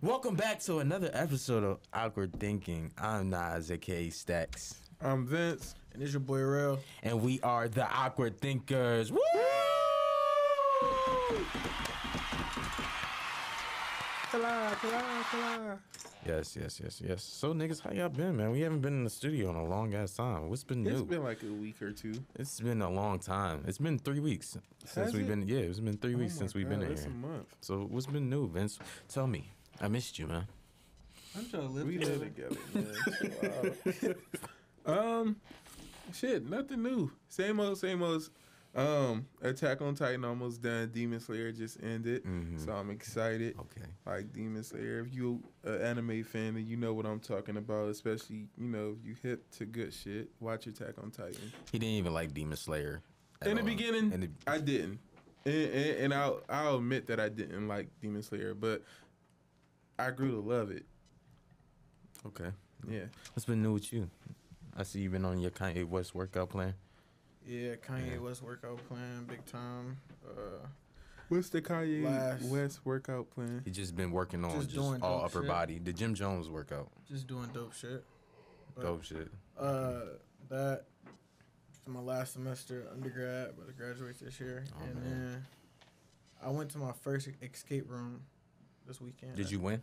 Welcome back to another episode of Awkward Thinking. I'm Nas, aka Stacks, I'm Vince. And it's your boy Real. and we are the Awkward Thinkers. Woo! Yes, yes, yes, yes. So niggas, how y'all been, man? We haven't been in the studio in a long ass time. What's been new? It's been like a week or two. it's been a long time. It's been three weeks since Has we've it? been. Yeah, it's been three oh weeks Oh since we've God, been in It's a here. month. So what's been new, Vince? Tell me. I missed you, man. I'm trying to live We live together, man. Um, shit, nothing new. Same old, same old. Um, Attack on Titan almost done. Demon Slayer just ended, Mhm. so I'm excited. Okay. Like Demon Slayer, if you an anime fan, then you know what I'm talking about. Especially, you know, if you hip to good shit, watch Attack on Titan. He didn't even like Demon Slayer. In the all. beginning, In the- I didn't, and, and, and I'll I'll admit that I didn't like Demon Slayer, but I grew to love it. okay. Yeah, What's been new with you? I see you've been on your Kanye West workout plan. Yeah, Kanye Yeah. West workout plan, big time. Uh, what's the Kanye Last- West workout plan? He just been working on Just just, all upper shit. body. The Jim Jones workout. just doing dope shit. But, Dope shit. Uh, that my last semester undergrad, but I graduate this year, Oh, and man. then I went to my first escape room this weekend. Did you win?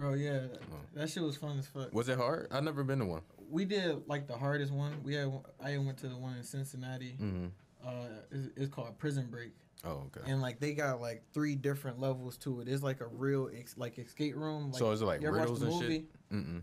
Bro, yeah, Oh. that shit was fun as fuck. Was it hard? I've never been to one. We did like the hardest one. We had I went to the one in Cincinnati. Mm-hmm. Uh, it's, it's called Prison Break. Oh, okay. and like they got like three different levels to it. It's like a real ex- like escape room. Like, so is it like you ever watch riddles and movie? shit? Mm-mm.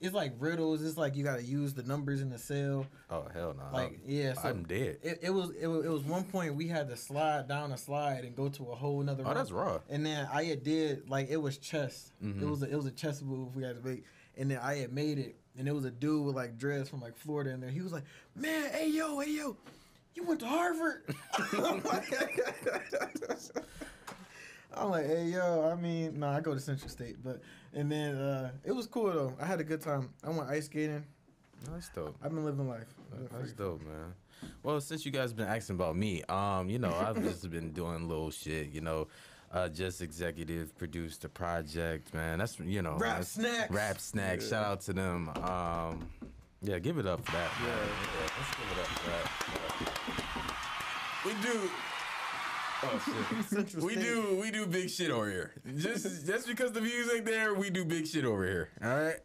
It's like riddles. It's like you got to use the numbers in the cell. Oh hell no. Like yeah, so I'm dead. It, it was it, was it was one point we had to slide down a slide and go to a whole nother. oh, room. that's raw. And then I had did like it was chess. It Mhm. was a, it was a chess move we had to make. And then I had made it, and it was a dude with like dreads from like Florida in there. He was like, "Man, hey yo, hey yo, you went to Harvard?" I'm like, "Hey yo, I mean, no, I go to Central State, but." And then uh, it was cool though. I had a good time. I went ice skating. That's dope. I've been living life. That's dope, man. Well, since you guys been asking about me, um, you know, I've just been doing little shit, you know, uh, just executive produced the project, man. That's you know, Rap that's- snacks. rap snacks. Yeah. Shout out to them. Um, yeah, give it up for that. man. Yeah, let's give it up for that. We do. Oh shit. We do we do big shit over here. Just just because the views ain't there, we do big shit over here. All right.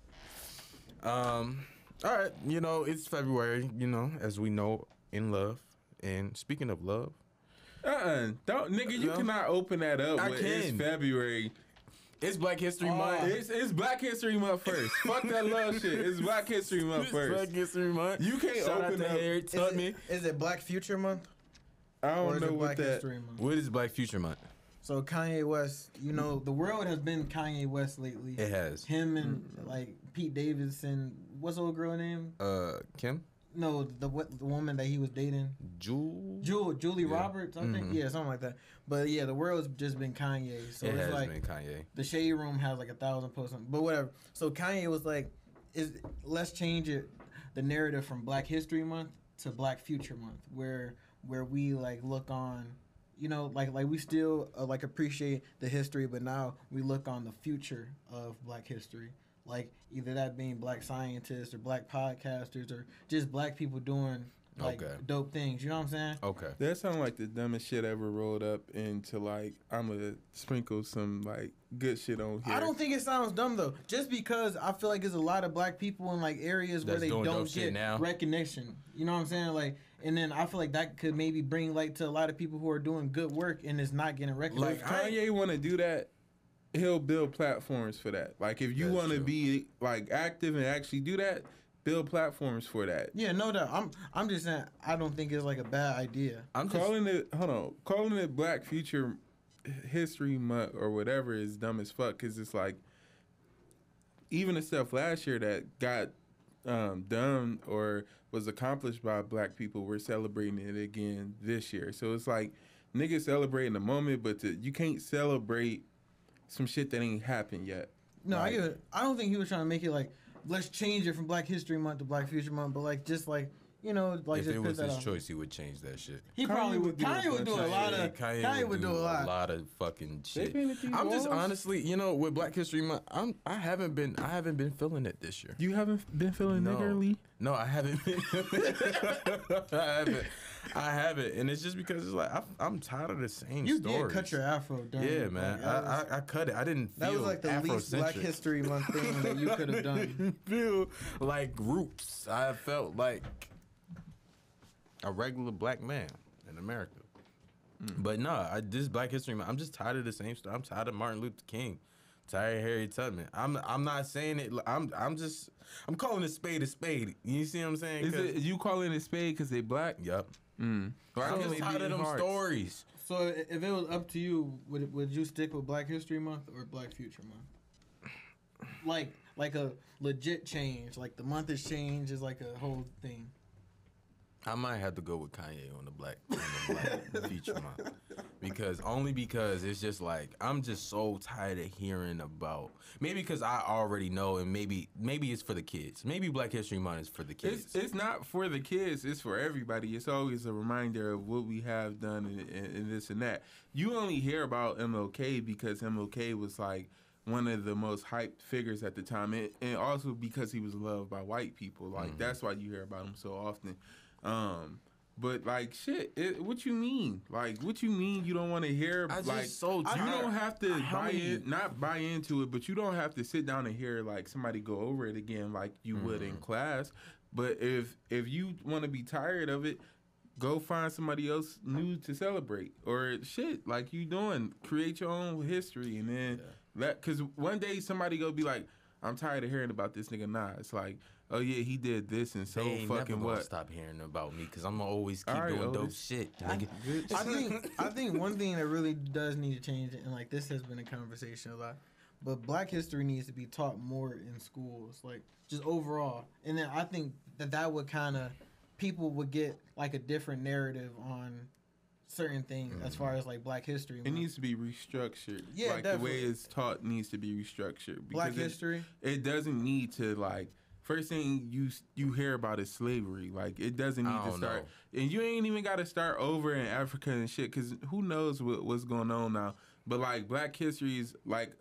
Um. All right. You know it's February. You know as we know in love. And speaking of love, Uh-uh. Don't nigga, you No. cannot open that up. I can. It's February. it's Black History Oh, Month. It's, it's Black History Month first. Fuck that love shit. It's Black History Month It's Black. History Month. You can't Shout out open to up- Harry Is it, is it Black Future Month? I don't know it what Black that. Month? What is Black Future Month? So Kanye West, you know, the world has been Kanye West lately. It has. Him and like Pete Davidson. What's the old girl name? Uh, Kim, No, the what the woman that he was dating, Jewel. Jewel, Julie Yeah. Roberts, I think. Mhm. Yeah, something like that. But yeah, the world's just been Kanye. So it it's has like been Kanye. the Shade Room has like a thousand posts, on, but whatever. So Kanye was like, "Is let's change it, the narrative from Black History Month to Black Future Month, where where we like look on, you know, like like we still uh, like appreciate the history, but now we look on the future of Black history." Like either that being black scientists or black podcasters or just black people doing like Okay. dope things. You know what I'm saying? Okay. That sounds like the dumbest shit ever rolled up into like I'm gonna sprinkle some like good shit on here. I don't think it sounds dumb though. Just because I feel like there's a lot of black people in like areas where they don't get now. recognition. You know what I'm saying? Like, and then I feel like that could maybe bring light to a lot of people who are doing good work and is not getting recognized. If Kanye want to do that, he'll build platforms for that. Like if you want to be like active and actually do that, build platforms for that. yeah, no doubt. I'm I'm just saying I don't think it's like a bad idea. I'm just calling it hold on, calling it Black Future History Month or whatever is dumb as fuck because it's like even the stuff last year that got um, done or was accomplished by black people, we're celebrating it again this year. So it's like niggas celebrating the moment, but to, you can't celebrate some shit that ain't happened yet. No, I get it. I don't think he was trying to make it like let's change it from Black History Month to Black Future Month, but like just like you know, like if just it was his choice, he would change that shit. He Kanye probably would would. do a Kanye would bunch do a lot of. Kanye would do a lot. lot of fucking shit. I'm just honestly, you know, with Black History Month, I'm I haven't been I haven't been feeling it this year. You haven't been feeling No. niggerly? No, I haven't been. I haven't. I haven't, and it's just because it's like I, I'm tired of the same You stories. did cut your afro during. yeah, like, man. was- I, I I cut it. I didn't That was like the least Black History Month thing that you could have done. feel like roots. I felt like a regular black man in America. But no, I, this Black History Month, I'm just tired of the same stuff. I'm tired of Martin Luther King, tired of Harriet Tubman. I'm I'm not saying it. I'm I'm just I'm calling a spade a spade. You see what I'm saying? Is it you calling it spade because they black? Yep. Mm. Well, I I'm just tired of them hearts. stories. So if it was up to you, would would you stick with Black History Month or Black Future Month? Like like a legit change, like the month is changed is like a whole thing. I might have to go with Kanye on the black on the black feature month because only because it's just like I'm just so tired of hearing about maybe because I already know and maybe maybe it's for the kids maybe Black History Month is for the kids. It's it's not for the kids. It's for everybody. It's always a reminder of what we have done and, and, and this and that. You only hear about MLK because MLK was like one of the most hyped figures at the time, and, and also because he was loved by white people. Like Mm-hmm. that's why you hear about him so often. Um, but like shit, it, what you mean? Like what you mean? You don't want to hear I just like so you tired. don't have to How buy many- in, not buy into it, but you don't have to sit down and hear like somebody go over it again like you would Mm-hmm. in class. But if if you want to be tired of it, go find somebody else new to celebrate or shit like you doing. Create your own history and then let because one day somebody go be like, I'm tired of hearing about this nigga. Nah, it's like, oh yeah, he did this and so they ain't never fucking gonna what. stop hearing about me because I'm gonna always keep All right, doing dope shit. nigga. I think I think one thing that really does need to change, and like this has been a conversation a lot, but Black history needs to be taught more in schools, like just overall. And then I think that that would kind of people would get like a different narrative on certain things as far mm. as like Black history. It needs to be restructured. Yeah, like the way it's taught needs to be restructured. Black because it- history. it doesn't need to like first thing you you hear about is slavery like it doesn't need to start know. and you ain't even got to start over in africa and shit because who knows what, what's going on now but like black history is like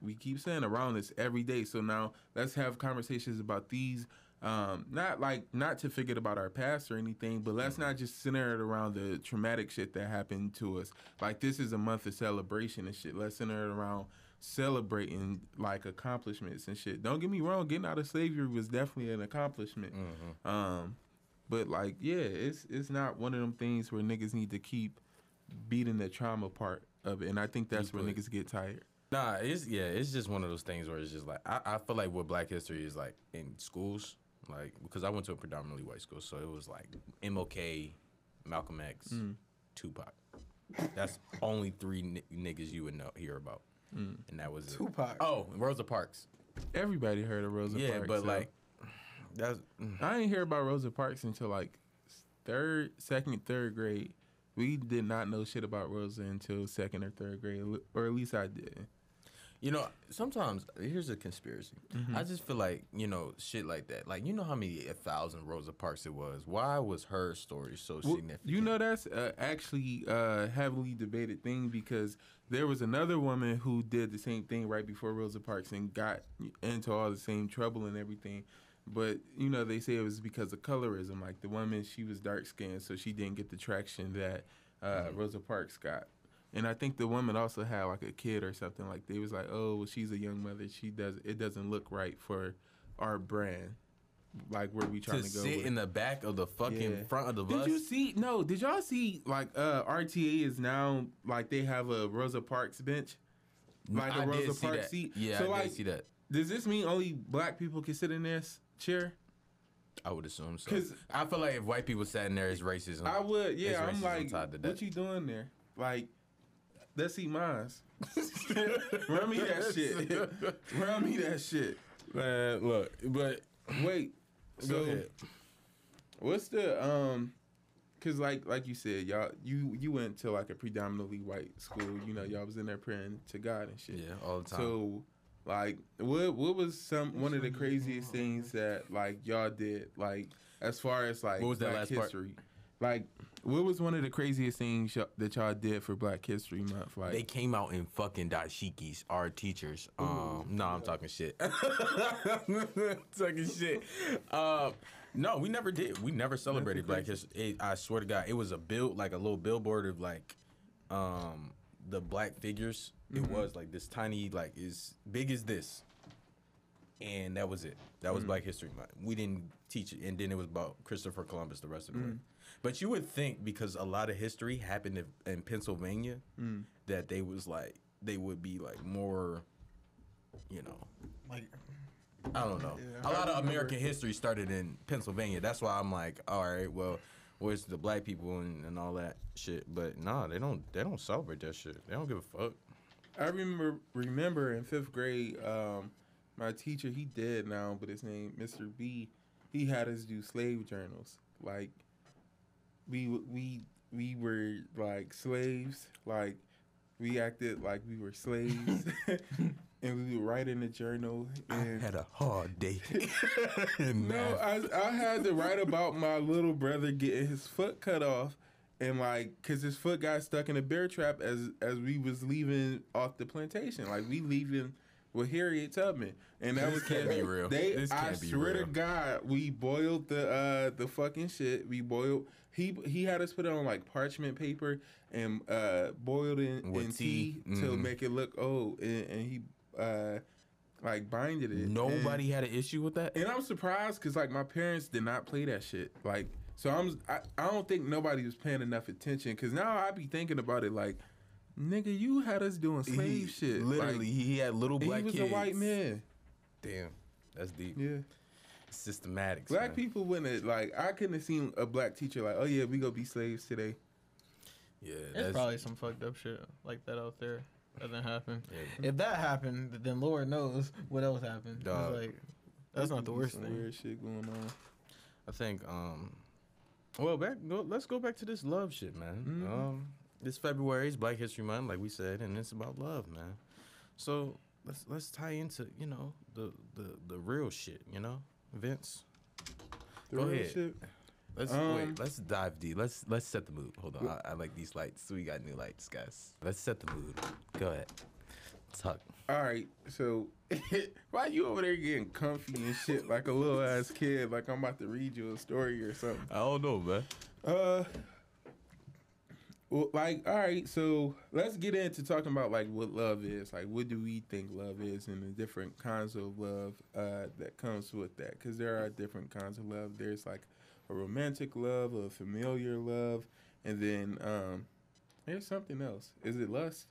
we keep saying around us every day so now let's have conversations about these um, not like not to forget about our past or anything, but let's not just center it around the traumatic shit that happened to us. Like this is a month of celebration and shit. Let's center it around celebrating like accomplishments and shit. Don't get me wrong, getting out of slavery was definitely an accomplishment. Mm-hmm. Um, but like, yeah, it's it's not one of them things where niggas need to keep beating the trauma part of it, and I think that's where niggas get tired. Nah, it's yeah, it's just one of those things where it's just like I, I feel like what Black History is like in schools, like because I went to a predominantly white school, so it was like MLK, Malcolm X, Mm. Tupac. That's only three ni- niggas you would know hear about, Mm. and that was it. Tupac. Oh, Rosa Parks. Everybody heard of Rosa Parks. yeah, Parks. but so- like that's mm. I didn't hear about Rosa Parks until like third, second, third grade. We did not know shit about Rosa until second or third grade, or at least I did. You know, sometimes here's a conspiracy. Mm-hmm. I just feel like you know shit like that. Like you know how many a thousand Rosa Parks it was. Why was her story so Well, significant? You know that's uh, actually a heavily debated thing because there was another woman who did the same thing right before Rosa Parks and got into all the same trouble and everything. But you know they say it was because of colorism. Like the woman, she was dark skinned, so she didn't get the traction that uh, Rosa Parks got. And I think the woman also had like a kid or something. Like they was like, oh, well, she's a young mother. She does it doesn't look right for our brand. Like where we trying to to, go. sit with. in the back of the fucking Yeah. front of the bus. Did you see? No, did y'all see? Like, uh, RTA is now like they have a Rosa Parks bench, like a Rosa Parks seat. Yeah, so I like, did see that. does this mean only black people can sit in this chair? I would assume so. 'Cause- I feel like if white people sat in there, it's racism. I would. Yeah, I'm like, tied to that. what you doing there? Like, let's see mines. Run me that shit. Run me that shit. Man, look, but Wait. go So, ahead. what's the um? Cause like like you said, y'all you you went to like a predominantly white school. You know, y'all was in there praying to God and shit. Yeah, all the time. So, like, what what was some one of the craziest things that like y'all did? Like, as far as like What was that Black last part? Like, what was one of the craziest things y- that y'all did for Black History Month? Like, They came out in fucking dashikis, our teachers. Um, no, I'm talking shit. talking shit. Um, no, we never did. We never celebrated Black History. It, I swear to God, it was a bill, like a little billboard of like, um, the black figures. It was like this tiny, like as big as this, and that was it. That was Black History Month. We didn't teach it, and then it was about Christopher Columbus the rest of the way. But you would think because a lot of history happened in, in Pennsylvania that they was like they would be like more, you know, Like, I don't know. Yeah. a lot of American history started in Pennsylvania. That's why I'm like, all right, well, where's the black people and, and all that shit? But nah, they don't. They don't celebrate that shit. They don't give a fuck. I remember remember in fifth grade, um, my teacher he dead now, but his name Mr. B. He had us do slave journals. Like we we we were like slaves. Like we acted like we were slaves, and we would write in the journal. And I had a hard day. no. I I had to write about my little brother getting his foot cut off. And like, cause his foot got stuck in a bear trap as as we was leaving off the plantation. Like we leaving with Harriet Tubman, and that This was can't be real. They, This I swear real. to God, we boiled the uh the fucking shit. We boiled. He he had us put it on like parchment paper and uh boiled in, in tea. tea, to Mhm. make it look old, and, and he uh like binded it. and- Nobody had an issue with that. and I'm surprised because like my parents did not play that shit. Like, so I'm I, I don't think nobody was paying enough attention because now I be thinking about it like, nigga, you had us doing slave He- shit. Literally, Like, he had little and black he was kids. a white man. Damn, that's deep. Yeah, Systematics. black man. people wouldn't have, like I couldn't have seen a black teacher like, oh yeah, we gonna be slaves today. Yeah, there's that's probably some fucked up shit like that out there that didn't happen. yeah. If that happened, then Lord knows what else happened. It's Dog. like, that's not the worst some thing. Weird shit going on. I think um well back go let's go back to this love shit, man. Mhm. Um this February is Black History Month, like we said, and it's about love, man. So let's let's tie into, you know, the the, the real shit, you know? Vince. The Go real ahead. shit. Let's Um, wait, let's dive deep. Let's let's set the mood. Hold on. I, I like these lights. We got new lights, guys. Let's set the mood. Go ahead. Talk. All right, so why you over there getting comfy and shit like a little ass kid? Like I'm about to read you a story or something. I don't know, man. Uh, well, like, all right, so let's get into talking about like what love is. Like, what do we think love is, and the different kinds of love uh, that comes with that? Because there are different kinds of love. There's like a romantic love, a familiar love, and then um, there's something else. Is it lust,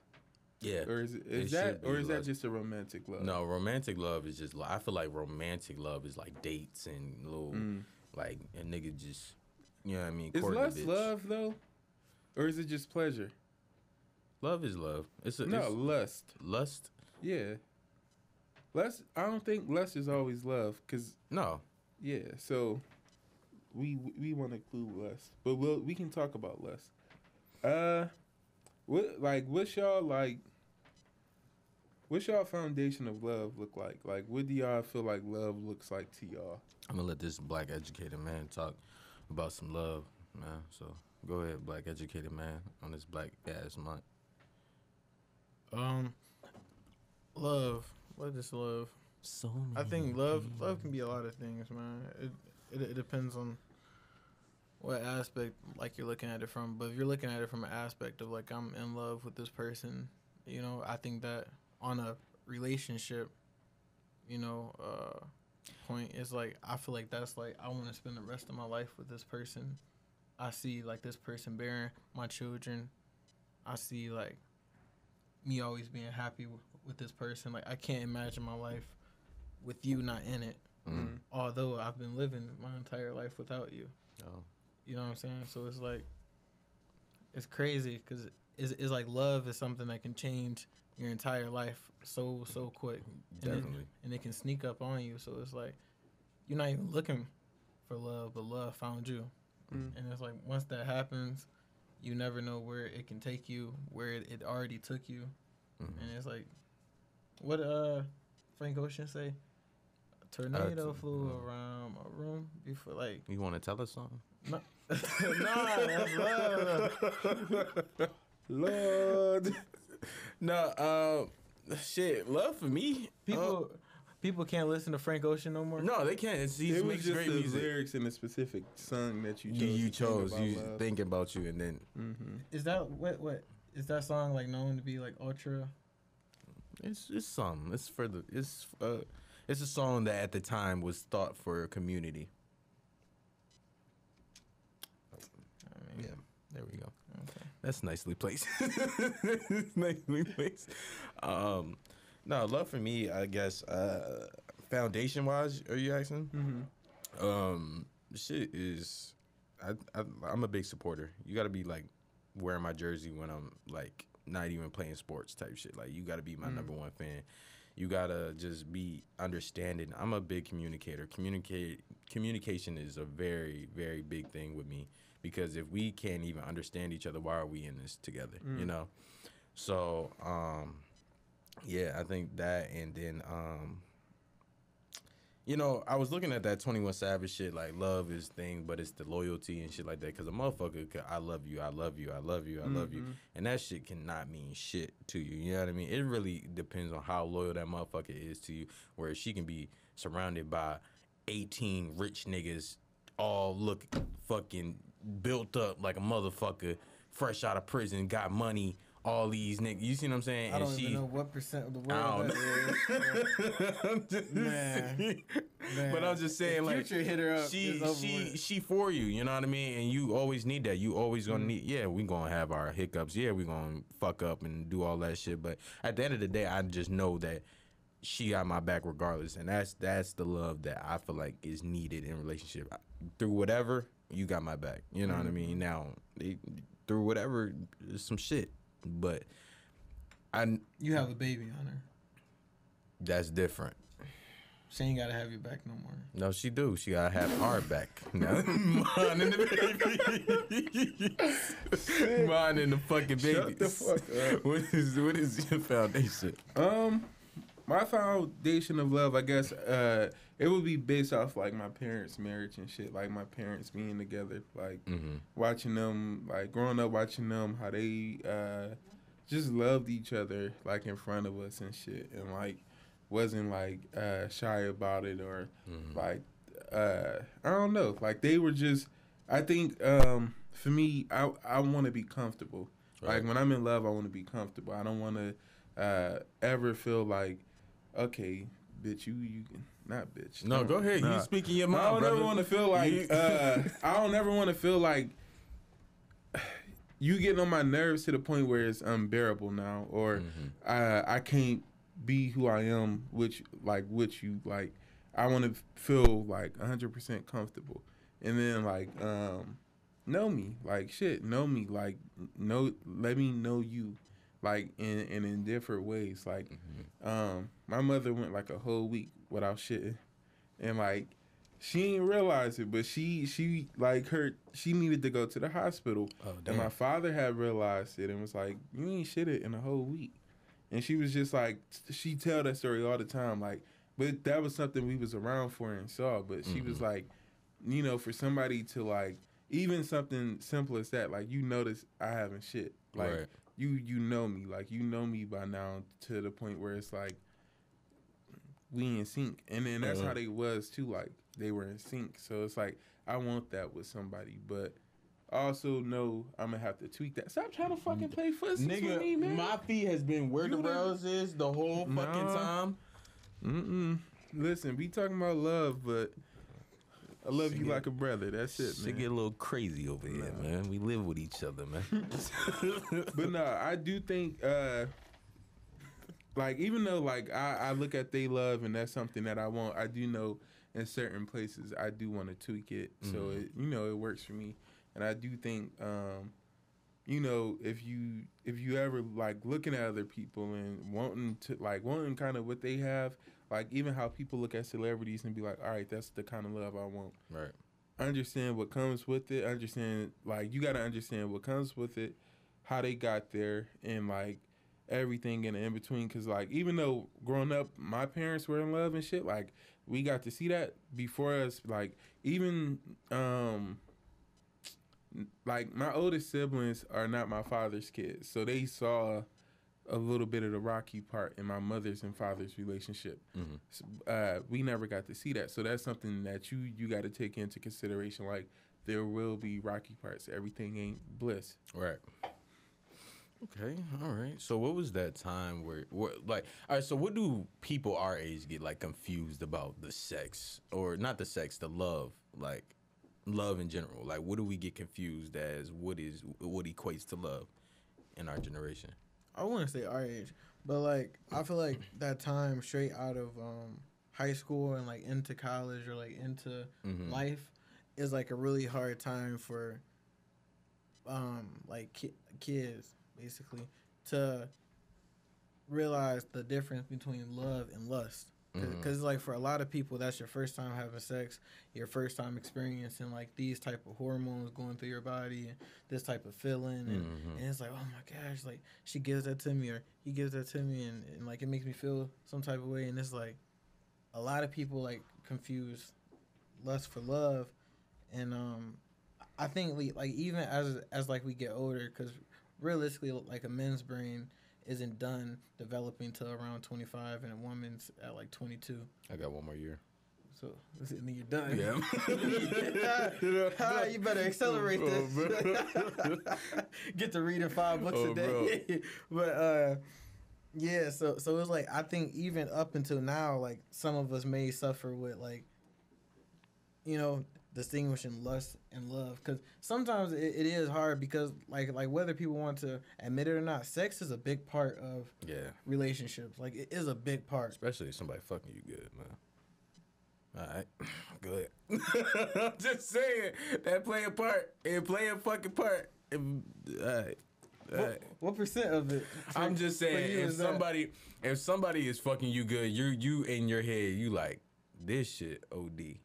Yeah. or is it It is that, or is that just a romantic love? No, romantic love is just. I feel like romantic love is like dates and little Mm. like a nigga just. You know what I mean? Is lust love though, or is it just pleasure? Love is love. It's a No, it's lust. lust. Yeah. Lust. I don't think lust is always love, cause No, yeah. So we we want to include lust, but we'll we can talk about lust. Uh, what like what's y'all like? What's y'all foundation of love look like? Like, what do y'all feel like love looks like to y'all? I'm gonna let this black educated man talk about some love, man. So go ahead, black educated man, on this black ass month. Um, love. What is love? So I think love love can be a lot of things, man. It, it it depends on what aspect like you're looking at it from. But if you're looking at it from an aspect of like I'm in love with this person, you know, I think that on a relationship, you know, uh point is like I feel like that's like I want to spend the rest of my life with this person. I see like this person bearing my children. I see like me always being happy w- with this person. Like I can't imagine my life with you not in it. Mm. Although I've been living my entire life without you. Oh. You know what I'm saying? So it's like it's crazy because it's, it's like love is something that can change your entire life so so quick, and it, Definitely. and it can sneak up on you. So it's like you're not even looking for love, but love found you. Mm. And it's like once that happens, you never know where it can take you, where it, it already took you, Mhm. and it's like, what uh, Frank Ocean say? tornado Uh, flew uh, around my room before, like, You want to tell us something? no, that's love. Lord. No, uh, shit. Love for me. People, people can't listen to Frank Ocean no more. no, they can't. It's, he It was makes just great the music. lyrics in the specific song that you chose. You, you to think chose. about You love. thinking about you, and then Mhm. Is that what? What is that song like known to be like ultra? it's it's something. It's for the. It's uh, it's a song that at the time was thought for a community. I mean, Yeah, there we go. Okay. That's nicely placed. nicely placed. Um, no, love for me, I guess. Uh, foundation wise, are you asking? Mhm. Um, shit is, I, I I'm a big supporter. You got to be like wearing my jersey when I'm like not even playing sports type shit. Like you got to be my Mm. number one fan. You gotta just be understanding. I'm a big communicator. Communicate communication is a very very big thing with me because if we can't even understand each other, why are we in this together? You Mm. know. So um, yeah, I think that, and then um, you know, I was looking at that 21 Savage shit, like love is thing, but it's the loyalty and shit like that. Cause a motherfucker, could, I love you, I love you, I love you, I love you. Mhm. And that shit cannot mean shit to you. You know what I mean? It really depends on how loyal that motherfucker is to you. Where she can be surrounded by 18 rich niggas, all look fucking built up like a motherfucker, fresh out of prison, got money, all these niggas. You see what I'm saying? I don't and even she, know what percent of the I world don't is. I'm just Man. saying. Man, But I'm just saying, like, hit her up. she she with. she for you you know what i mean and you always need that you always gonna Mm. need yeah we gonna have our hiccups yeah we gonna fuck up and do all that shit but at the end of the day i just know that she got my back regardless and that's that's the love that i feel like is needed in relationship through whatever you got my back you know what i Mm. mean now they, through whatever some shit but i You have a baby on her. that's different She ain't gotta have your back no more. No, she do. She gotta have our back. No. Mine and the baby. Mine and the fucking baby. Shut the fuck up. What is what is your foundation? Um, my foundation of love, I guess, uh, it would be based off like my parents' marriage and shit. Like my parents being together, like Mm-hmm. watching them, like growing up watching them, how they uh, just loved each other, like in front of us and shit, and like wasn't like uh, shy about it or Mm-hmm. like uh, I don't know, like they were just. I think um, for me, I I want to be comfortable. Right. Like when I'm in love, I want to be comfortable. I don't want to uh, ever feel like, okay, bitch, you you can not bitch. No, go ahead. nah. You speaking your mind. I mind, don't brother. ever want to feel like uh, I don't ever want to feel like you getting on my nerves to the point where it's unbearable now, or Mhm. uh, I can't be who I am, which like which you like. I want to feel like 100% comfortable, and then like um, know me, like shit, know me, like know let me know you, like in and in different ways. Like Mm-hmm. um, my mother went like a whole week without shitting, and like she didn't realize it, but she she like her she needed to go to the hospital, Oh, and my father had realized it and was like, "You ain't shitted in a whole week," and she was just like, she tell that story all the time, like, but that was something we was around for and saw, but she was Mhm. like, you know, for somebody to like. Even something simple as that, like you notice I haven't shit, like Right. you you know me like you know me by now to the point where it's like we in sync and then that's how Uh-huh. they was too like they were in sync so it's like i want that with somebody but I also know i'm gonna have to tweak that stop trying to fucking play footsie with me man my feet has been where the rails is the whole fucking time. Mm-mm. listen we talking about love but i love Shit you get- like a brother that's it Shit man get a little crazy over here, man. We live with each other, man. but no, I do think uh like even though like I, I look at they love and that's something that I want, I do know in certain places I do want to tweak it. So Mhm. it you know, it works for me. And I do think um you know, if you if you ever like looking at other people and wanting to like wanting kind of what they have, like even how people look at celebrities and be like, all right, that's the kind of love I want right. understand what comes with it. Understand like you got to understand what comes with it, how they got there, and like everything in the in between. Cause like even though growing up, my parents were in love and shit. Like we got to see that before us. Like even um, like my oldest siblings are not my father's kids, so they saw a little bit of the rocky part in my mother's and father's relationship. Mhm. Uh, we never got to see that, so that's something that you you got to take into consideration. Like there will be rocky parts. Everything ain't bliss. Right. Okay. All right. So, what was that time where, what, like, all right. So, what do people our age get like confused about the sex, or not the sex, the love, like, love in general? Like, what do we get confused as? What is what equates to love in our generation? I wouldn't say our age, but like I feel like that time straight out of um, high school and like into college or like into Mhm. life is like a really hard time for um like ki- kids basically to realize the difference between love and lust. Because like for a lot of people that's your first time having sex your first time experiencing like these type of hormones going through your body and this type of feeling. And, Mhm. and it's like oh my gosh like she gives that to me or he gives that to me and, and like it makes me feel some type of way. And it's like a lot of people like confuse lust for love. And um i think we, like even as as like we get older because realistically like a men's brain isn't done developing till around 25 and a woman's at like 22 I got one more year. so and then you're done Yeah. Ah, you better accelerate Oh, this. Get to reading five books Oh, a day. but uh yeah, so so it's like I think even up until now, like some of us may suffer with like you know, distinguishing lust and love. Cause sometimes it, it is hard because like like whether people want to admit it or not, sex is a big part of Yeah. relationships. Like it is a big part. Especially if somebody fucking you good, man. All right, good. I'm just saying that play a part. It play a fucking part. If, all right. All What, right. what percent of it? I'm just saying if is that? somebody if somebody is fucking you good, you you in your head you like this shit OD.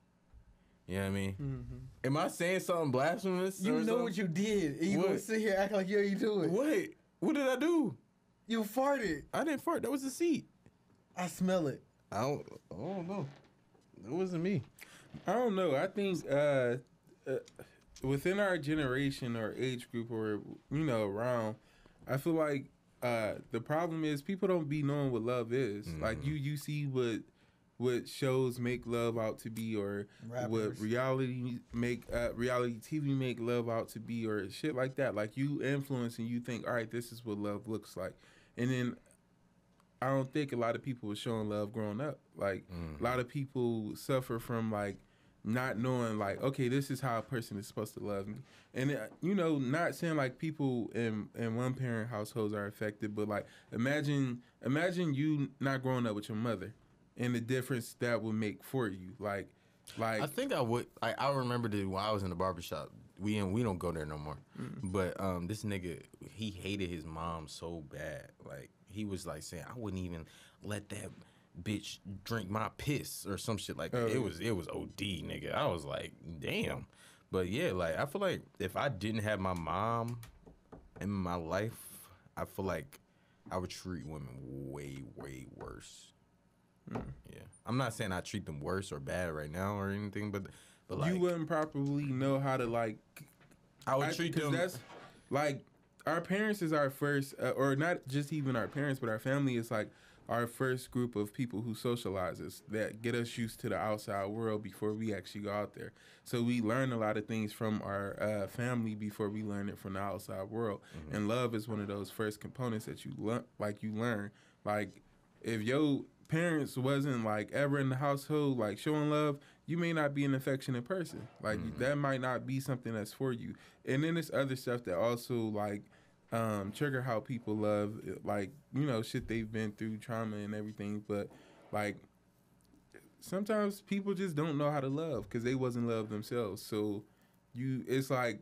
You know what I mean? Mhm. Am I saying something blasphemous? You know something? what you did, and you What? gonna sit here act like you already do it. What? What did I do? You farted. I didn't fart. That was the seat. I smell it. I don't. I don't know. It wasn't me. I don't know. I think uh, uh, within our generation or age group or you know around, I feel like uh, the problem is people don't be knowing what love is. Like Mhm. you, you see what what shows make love out to be, or Rappers. what reality make uh, reality TV make love out to be, or shit like that. Like you influence and you think, all right, this is what love looks like, and then. I don't think a lot of people were showing love growing up. Like Mm. a lot of people suffer from like not knowing like okay this is how a person is supposed to love me and uh, you know not saying like people in in one parent households are affected but like imagine imagine you not growing up with your mother and the difference that would make for you like like I think I would. I, I remember that when I was in the barbershop. We and we don't go there no more. But um, this nigga, he hated his mom so bad. Like he was like saying, I wouldn't even let that bitch drink my piss or some shit like that. Oh, it was it was OD, nigga. I was like, damn. But yeah, like I feel like if I didn't have my mom in my life, I feel like I would treat women way way worse. Yeah, I'm not saying I treat them worse or bad right now or anything, but but like you wouldn't properly know how to like I would I- treat them. That's like our parents is our first, uh, or not just even our parents, but our family is like our first group of people who socializes that get us used to the outside world before we actually go out there. So we learn a lot of things from our uh, family before we learn it from the outside world. Mm-hmm. And love is one of those first components that you learn. Like you learn, like if your parents wasn't like ever in the household like showing love you may not be an affectionate person. Like mm-hmm. that might not be something that's for you. And then there's other stuff that also like um trigger how people love eh, like you know shit they've been through trauma and everything. But like sometimes people just don't know how to love because they wasn't loved themselves. So you it's like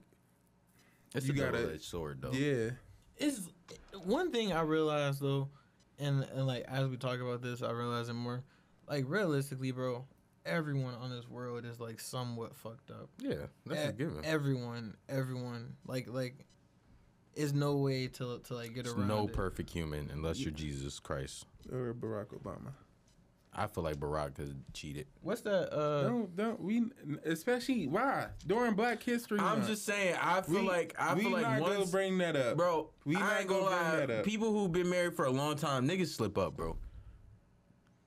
it's you a gotta- double-edged sword, though. yeah. It's eh, one thing I realized though, and and like as we talk about this, I realize it more. Like realistically, bro, everyone on this world is like somewhat fucked up. yeah, that's E- a given. Everyone, everyone, like like, is no way to to like get There's around. no it. perfect human unless you're Jesus Christ. or Barack Obama. I feel like Barack has cheated. What's that? Uh, don't don't we especially why during Black History I'm Month. just saying. I feel we, like I we feel like not gonna once, bring that up, bro. We I not ain't gonna gonna bring lie. that up. People who've been married for a long time, niggas slip up, bro.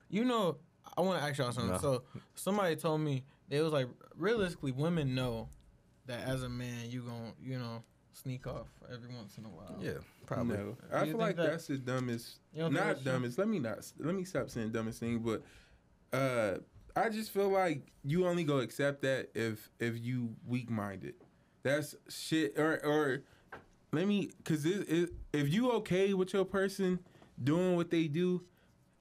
you know, I want to ask y'all something. No. So somebody told me they was like, realistically, women know that as a man, you gon' you know sneak off every once in a while. Yeah, probably. No, I feel like that- that's the dumbest. Don't think true? dumbest. Let me not. Let me stop saying dumbest thing. But uh, I just feel like you only go accept that if if you weak minded. That's shit. Or or let me, cause it, it, if you okay with your person doing what they do,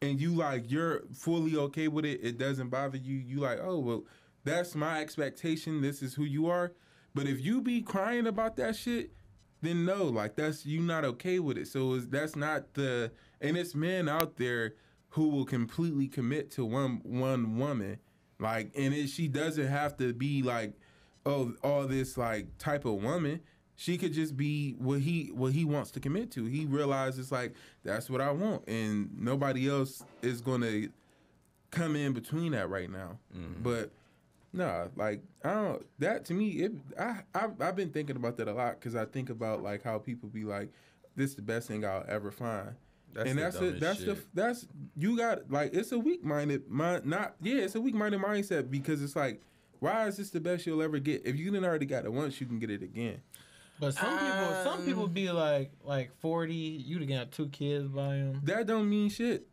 and you like you're fully okay with it, it doesn't bother you. You like, oh well, that's my expectation. This is who you are. But if you be crying about that shit, then no, like that's you not okay with it. So that's not the and it's men out there who will completely commit to one one woman, like and it, she doesn't have to be like oh all this like type of woman. She could just be what he what he wants to commit to. He realizes like that's what I want, and nobody else is gonna come in between that right now. Mm-hmm. But Nah, like I don't. That to me, it. I I've, I've been thinking about that a lot because I think about like how people be like, "This is the best thing I'll ever find," That's and the that's it. dumbest That's the that's you got like it's a weak minded mind. Not yeah, it's a weak minded mindset because it's like, why is this the best you'll ever get? If you didn't already got it once, you can get it again. But some people, some people Um, be like, like forty. You'd have got two kids by him. That don't mean shit.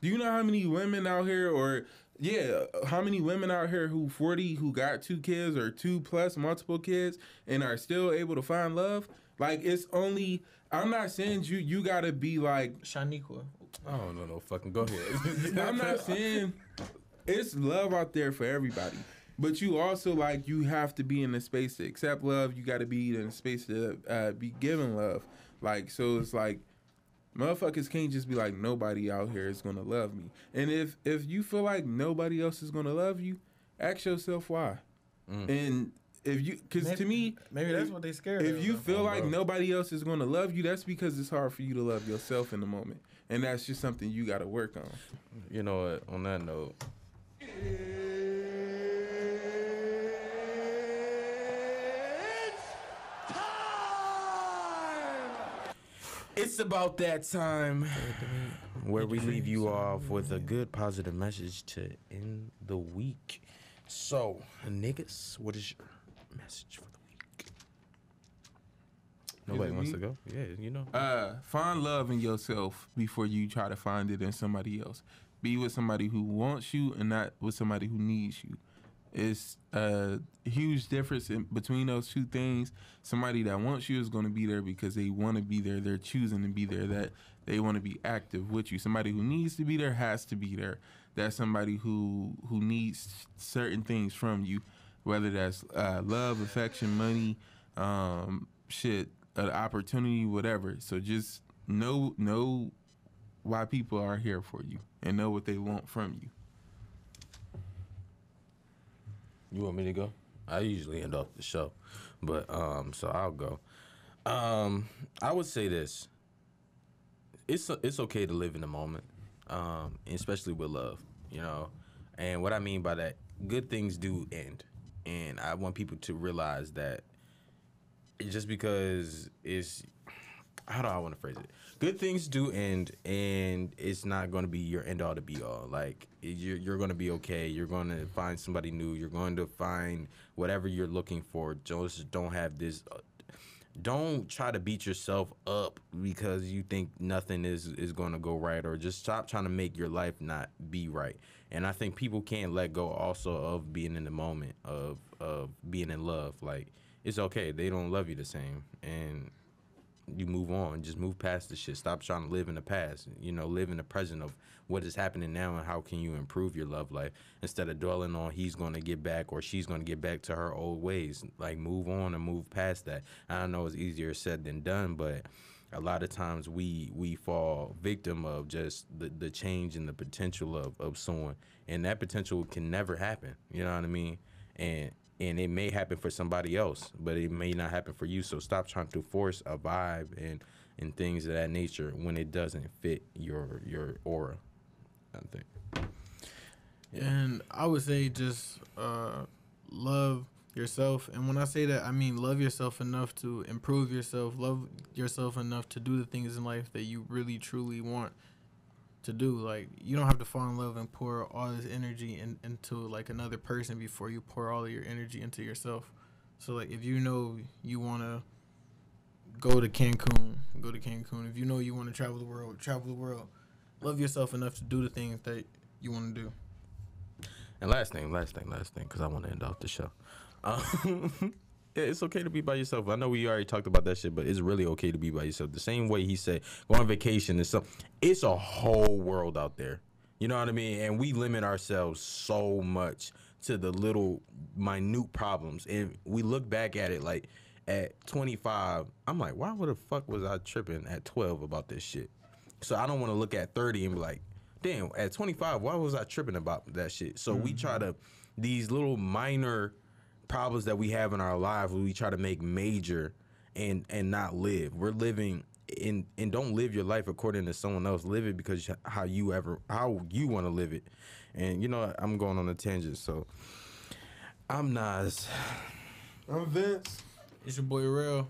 Do you know how many women out here, or yeah, how many women out here who forty who got two kids or two plus multiple kids and are still able to find love? Like it's only. I'm not saying you you gotta be like. Shaniqua. Oh no, no, fucking go ahead. I'm not saying it's love out there for everybody. But you also like you have to be in the space to accept love. You got to be in the space to uh, be given love. Like so, it's like motherfuckers can't just be like nobody out here is gonna love me. And if if you feel like nobody else is gonna love you, ask yourself why. Mm. And if you, because to me, maybe that's what they scared. if you feel Oh, like bro. nobody else is gonna love you, that's because it's hard for you to love yourself in the moment, and that's just something you got to work on. You know what? On that note, it's about that time where we leave you off with a good positive message to end the week. So, niggas, what is your message for the week? Nobody wants me? to go. Yeah, you know. Uh, find love in yourself before you try to find it in somebody else. Be with somebody who wants you and not with somebody who needs you. It's a huge difference in between those two things. Somebody that wants you is going to be there because they want to be there. They're choosing to be there. That they want to be active with you. Somebody who needs to be there has to be there. That's somebody who who needs certain things from you, whether that's uh, love, affection, money, um, shit, an opportunity, whatever. So just know know why people are here for you and know what they want from you. You want me to go? I usually end off the show, but um, so I'll go. Um, I would say this: it's it's okay to live in the moment, um, especially with love, you know. And what I mean by that, good things do end, and I want people to realize that just because it's how do I want to phrase it? Good things do end, and it's not going to be your end all to be all. Like you're, you're going to be okay. You're going to find somebody new. You're going to find whatever you're looking for. Just don't have this. Uh, don't try to beat yourself up because you think nothing is is going to go right, or just stop trying to make your life not be right. And I think people can't let go also of being in the moment of of being in love. Like it's okay. They don't love you the same, and you move on. Just move past the shit. Stop trying to live in the past. You know, live in the present of what is happening now and how can you improve your love life instead of dwelling on he's going to get back or she's going to get back to her old ways. Like move on and move past that. I know it's easier said than done, but a lot of times we we fall victim of just the, the change and the potential of, of someone and that potential can never happen you know what i mean and and it may happen for somebody else, but it may not happen for you. So stop trying to force a vibe and and things of that nature when it doesn't fit your your aura. I think. And I would say just uh, love yourself. And when I say that, I mean love yourself enough to improve yourself, love yourself enough to do the things in life that you really truly want to do. Like you don't have to fall in love and pour all this energy in, into like another person before you pour all your energy into yourself. So like if you know you want to go to Cancun, go to Cancun. If you know you want to travel the world, travel the world. Love yourself enough to do the things that you want to do. And last thing, last thing, last thing, because I want to end off the show. Um, yeah, it's okay to be by yourself. I know we already talked about that shit, but it's really okay to be by yourself. The same way he said, go on vacation and stuff. It's a whole world out there. You know what I mean? And we limit ourselves so much to the little minute problems. And we look back at it like at 25, I'm like, why would the fuck was I tripping at 12 about this shit? So I don't want to look at 30 and be like, damn, at 25, why was I tripping about that shit? So we mm-hmm. try to, these little minor problems that we have in our lives, we try to make major and and not live. We're living in and don't live your life according to someone else. Live it because how you ever how you want to live it. And you know I'm going on a tangent, so I'm Nas. I'm Vince. It's your boy Real.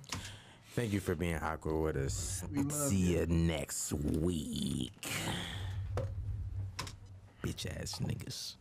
Thank you for being awkward with us. We love See you next week. Bitch ass niggas.